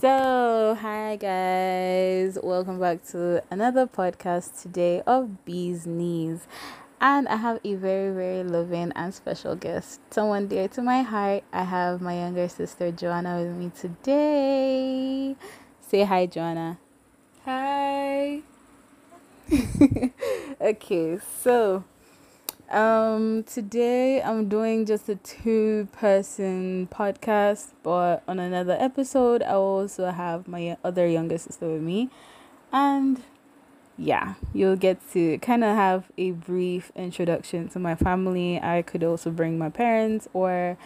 So, hi guys, welcome back to another podcast today of Bee's Knees. And I have a very, very loving and special guest, someone dear to my heart. I have my younger sister Joanna with me today. Say hi, Joanna. Hi. okay, so um today I'm doing just a two person podcast, but on another episode I also have my other younger sister with me. And yeah, you'll get to kind of have a brief introduction to my family. I could also bring my parents or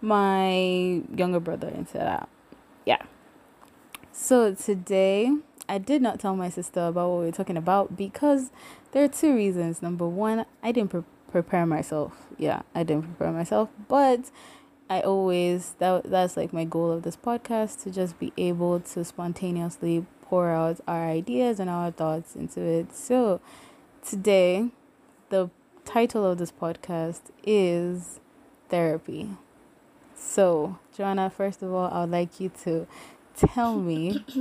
my younger brother into that. Yeah. So today I did not tell my sister about what we are talking about because there are two reasons. Number one, I didn't pre- prepare myself. Yeah, I didn't prepare myself, but I always that that's like my goal of this podcast to just be able to spontaneously pour out our ideas and our thoughts into it. So, today the title of this podcast is therapy. So, Joanna, first of all, I would like you to tell me.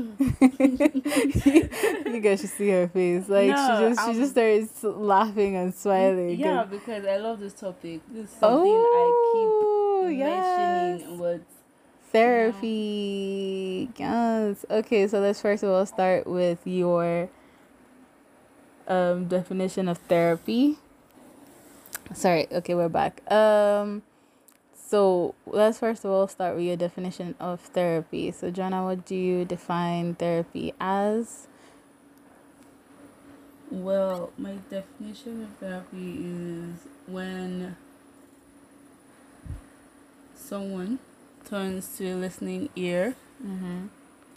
You guys should see her face. Like no, she just she I'm, just starts laughing and smiling. Yeah and, because i love this topic. This is something oh, i keep yes. mentioning with therapy yes. Okay so let's first of all start with your um definition of therapy. Sorry. Okay we're back. Um so let's first of all start with your definition of therapy. So, Joanna, what do you define therapy as? Well, my definition of therapy is when someone turns to a listening ear mm-hmm.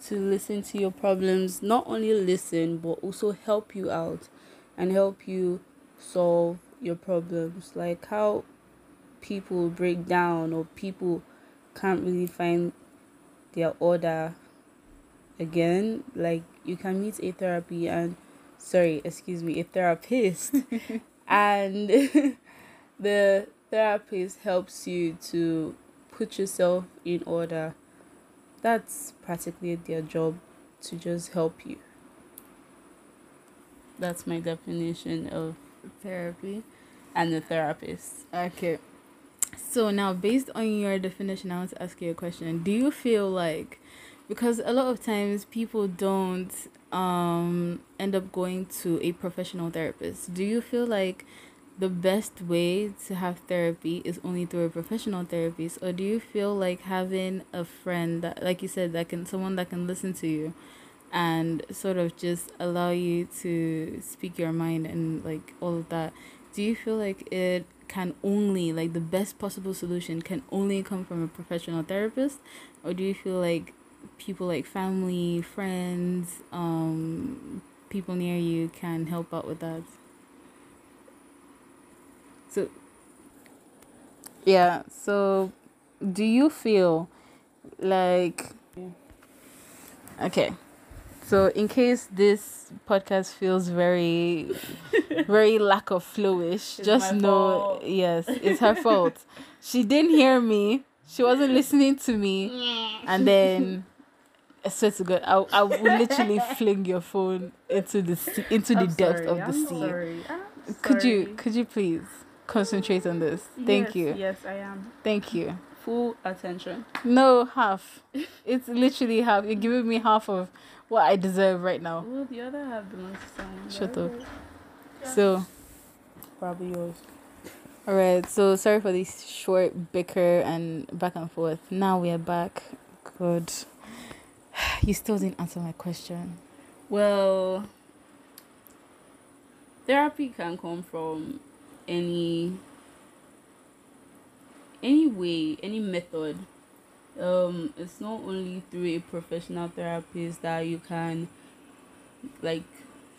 to listen to your problems, not only listen, but also help you out and help you solve your problems. Like how people break down or people can't really find their order again like you can meet a therapy and sorry excuse me a therapist. And the therapist helps you to put yourself in order. That's practically their job to just help you. That's my definition of therapy and the therapist. Okay so now, based on your definition, I want to ask you a question. Do you feel like, because a lot of times people don't um end up going to a professional therapist, do you feel like the best way to have therapy is only through a professional therapist, or do you feel like having a friend that, like you said, that can someone that can listen to you? and sort of just allow you to speak your mind and like all of that do you feel like it can only like the best possible solution can only come from a professional therapist? Or do you feel like people like family friends um people near you can help out with that? So yeah so do you feel like okay so in case this podcast feels very very lack of flowish, just know fault. yes, it's her fault. she didn't hear me. She wasn't listening to me. and then I swear to God, I, I will literally fling your phone into the sea, into the I'm depth sorry, of the I'm sea. Sorry. Could sorry. you could you please concentrate on this? Thank yes, you. Yes, I am. Thank you. Full attention. No, half. it's literally half. You're giving me half of what I deserve right now. Well, the other half belongs to someone. Shut up. So, probably yours. All right. So sorry for this short bicker and back and forth. Now we are back. Good. You still didn't answer my question. Well, therapy can come from any any way, any method um it's not only through a professional therapist that you can like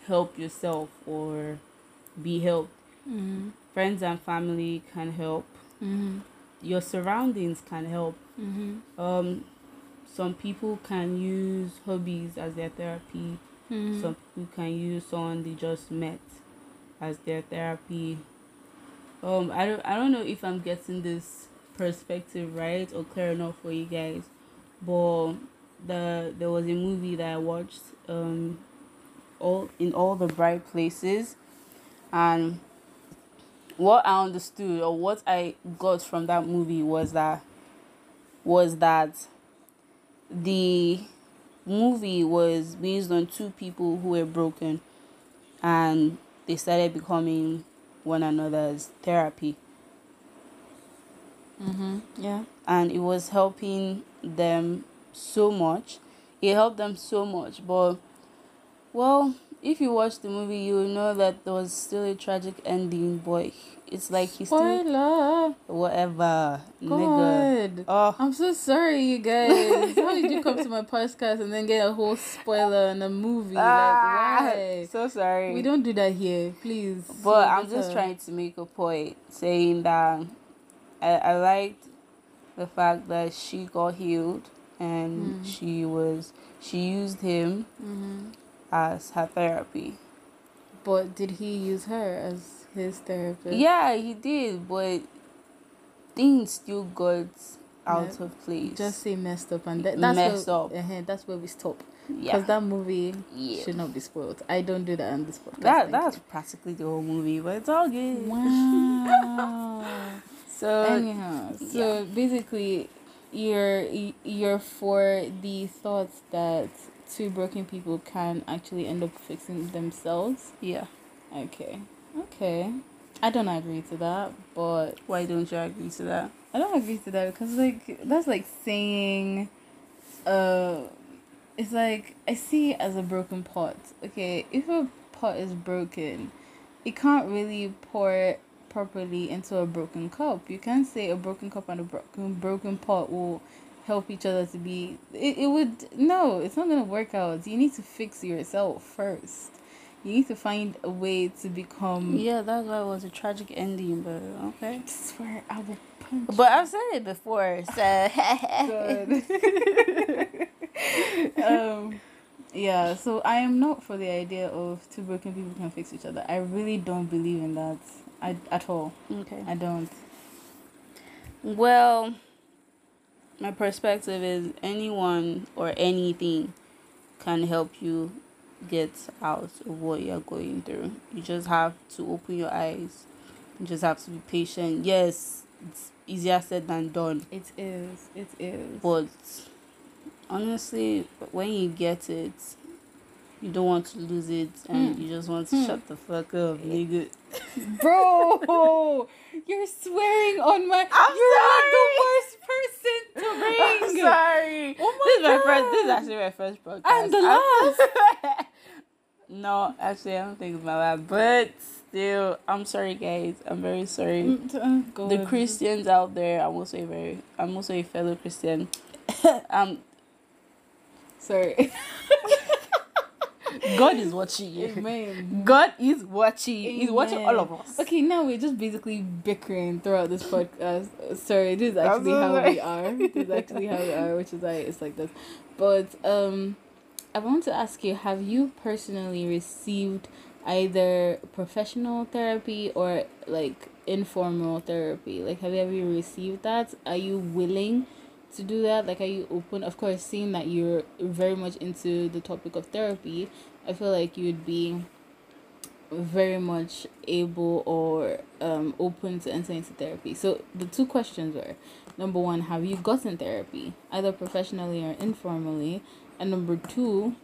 help yourself or be helped mm-hmm. friends and family can help mm-hmm. your surroundings can help mm-hmm. um some people can use hobbies as their therapy mm-hmm. some people can use someone they just met as their therapy um i don't i don't know if i'm getting this perspective right or clear enough for you guys. But the there was a movie that I watched um all in all the bright places. And what I understood or what I got from that movie was that was that the movie was based on two people who were broken. And they started becoming one another's therapy Mm-hmm. Yeah. and it was helping them so much it helped them so much but well if you watch the movie you will know that there was still a tragic ending but it's like he still Spoiler. whatever nigga God. oh I'm so sorry, you guys. How did you come to my podcast and then get a whole spoiler in a movie? ah, like, why? so sorry We don't do that here, please. But So I'm just trying to make a point saying that I, I liked the fact that she got healed and Mm. she was she used him Mhm. as her therapy. But did he use her as his therapist? Yeah, he did, but things still got out Yeah, of place. Just say messed up, and that, that's Messed where, up. uh that's where we stop. Because yeah. that movie yeah. should not be spoiled. I don't do that on this podcast. That that's practically the whole movie, but it's all good. wow. So Anyhow, so basically, you're you're for the thoughts that two broken people can actually end up fixing themselves. yeah. Okay, okay. I don't agree to that, but Why don't you agree to that? I don't agree to that because like that's like saying, uh, it's like I see it as a broken pot. Okay, if a pot is broken, it can't really pour properly into a broken cup. You can't say a broken cup and a broken broken pot will help each other to be. It it would no, it's not gonna work out. You need to fix yourself first. You need to find a way to become. Yeah, that's why it was a tragic ending, but okay. I swear I will punch. But I've said it before, so um, yeah, so I am not for the idea of two broken people can fix each other. I really don't believe in that. I at all. okay. I don't. Well, my perspective is anyone or anything can help you get out of what you're going through. You just have to open your eyes. You just have to be patient. Yes, it's easier said than done. It is. It is. But honestly, when you get it, you don't want to lose it and Hmm. you just want to Hmm. shut the fuck up, nigga. Bro, you're swearing on my. I'm you're like the worst person to ring. I'm sorry. Oh this is my first. This is actually my first podcast. And the I'm- no, actually, I don't think it's my last. But still, I'm sorry, guys. I'm very sorry. Mm, uh, God. The Christians out there, I'm also a very, I'm also a fellow Christian. um, Sorry. God is watching you. Amen. God is watching. He's watching all of us. Okay, now we're just basically bickering throughout this podcast. Sorry, this is actually how sorry. we are. This is actually how we are, which is why it's like this. But um, I want to ask you: Have you personally received either professional therapy or like informal therapy? Like, have you ever received that? Are you willing? to do that like are you open of course seeing that you're very much into the topic of therapy i feel like you'd be very much able or um open to enter into therapy. So the two questions were number one have you gotten therapy either professionally or informally? And number two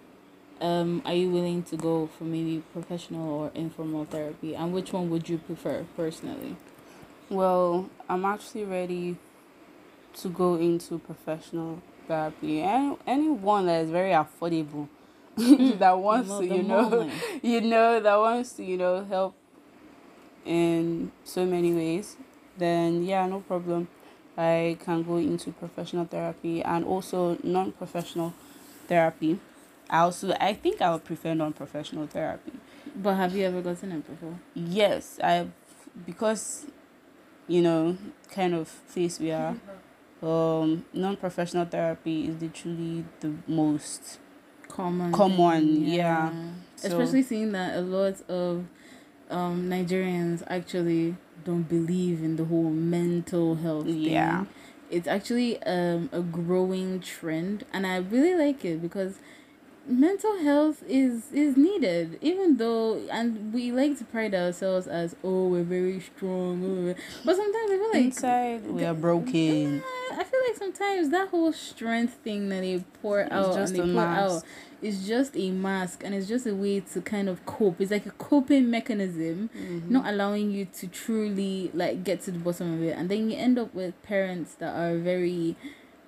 um are you willing to go for maybe professional or informal therapy? And which one would you prefer personally? Well, I'm actually ready to go into professional therapy. Any anyone that is very affordable, that wants to, you know, moment. you know, that wants to, you know, help in so many ways, then yeah, no problem. I can go into professional therapy and also non-professional therapy. I also I think I would prefer non-professional therapy. but have you ever gotten it before Yes, I because you know kind of place we are. Um, non-professional therapy is literally the most common Common, thing, yeah. So- especially seeing that a lot of um Nigerians actually don't believe in the whole mental health thing. Yeah. it's actually um a growing trend and I really like it because mental health is is needed even though and we like to pride ourselves as oh we're very strong oh, but sometimes i feel like inside we are broken yeah, i feel like sometimes that whole strength thing that they pour out and they pour mask. out is just a mask and it's just a way to kind of cope it's like a coping mechanism mm-hmm. not allowing you to truly like get to the bottom of it and then you end up with parents that are very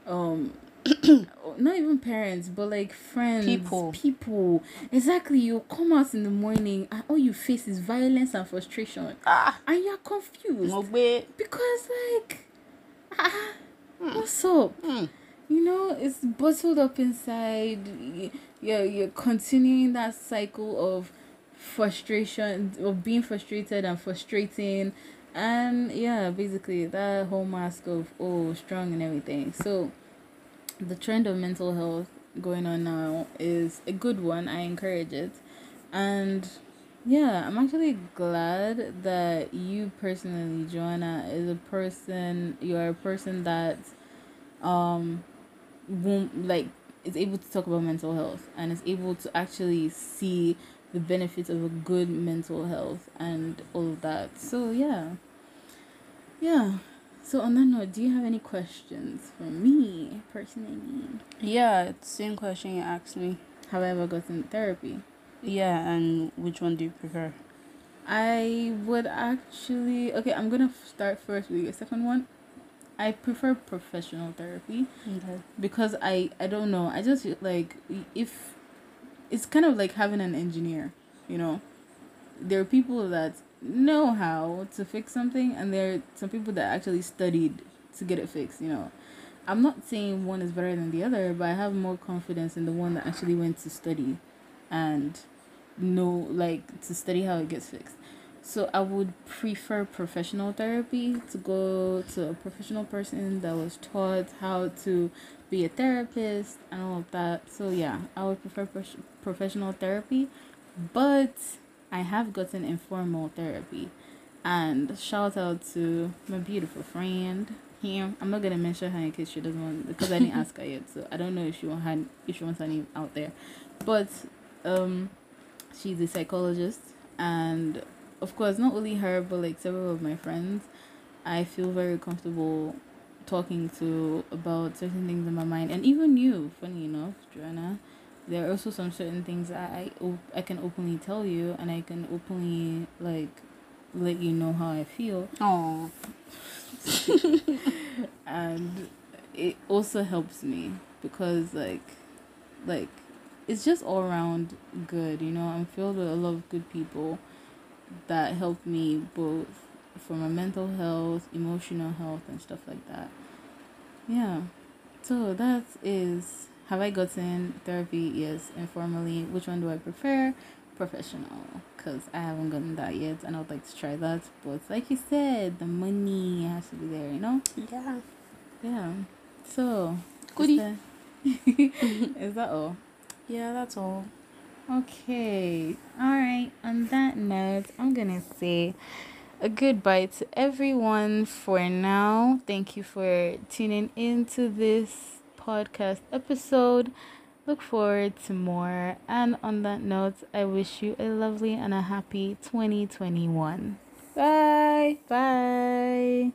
um not even parents, but like friends, people, people. Exactly. You come out in the morning and all you face is violence and frustration, ah, and you're confused. No because like, ah, mm. what's up? Mm. You know, it's bottled up inside. Yeah, you're continuing that cycle of frustration, of being frustrated and frustrating. And yeah, basically that whole mask of oh strong and everything. So the trend of mental health going on now is a good one. I encourage it. And yeah, I'm actually glad that you personally, Joanna, is a person you're a person that um won't like is able to talk about mental health and is able to actually see the benefits of a good mental health and all of that. So yeah. Yeah. So on that note, do you have any questions for me personally? Yeah, same question you asked me. Have I ever gotten therapy? Yeah, and which one do you prefer? I would actually okay. I'm gonna start first with your second one. I prefer professional therapy. Okay. Because I I don't know. I just like if it's kind of like having an engineer, you know. There are people that know how to fix something and there are some people that actually studied to get it fixed you know. I'm not saying one is better than the other but i have more confidence in the one that actually went to study and know like to study how it gets fixed. So i would prefer professional therapy to go to a professional person that was taught how to be a therapist and all of that. So yeah i would prefer pro- professional therapy but I have gotten informal therapy. And shout out to my beautiful friend here. I'm not gonna mention her in case she doesn't want because I didn't ask her yet, so I don't know if she want her if she wants her name out there. But um she's a psychologist and of course not only her but like several of my friends I feel very comfortable talking to about certain things in my mind and even you, funny enough, Joanna there are also some certain things I I, I can openly tell you and I can openly like let you know how I feel. Oh. and it also helps me because like like it's just all around good, you know. I'm filled with a lot of good people that help me both for my mental health, emotional health and stuff like that. Yeah. So that is have I gotten therapy? Yes, informally. Which one do I prefer? Professional, because I haven't gotten that yet, and I would like to try that. But like you said, the money has to be there, you know. Yeah. Yeah. So. Goodie. Is that, is that all? Yeah, that's all. Okay. All right. On that note, I'm gonna say a goodbye to everyone for now. Thank you for tuning into this podcast episode. Look forward to more. And on that note, I wish you a lovely and a happy 2021. Bye. Bye.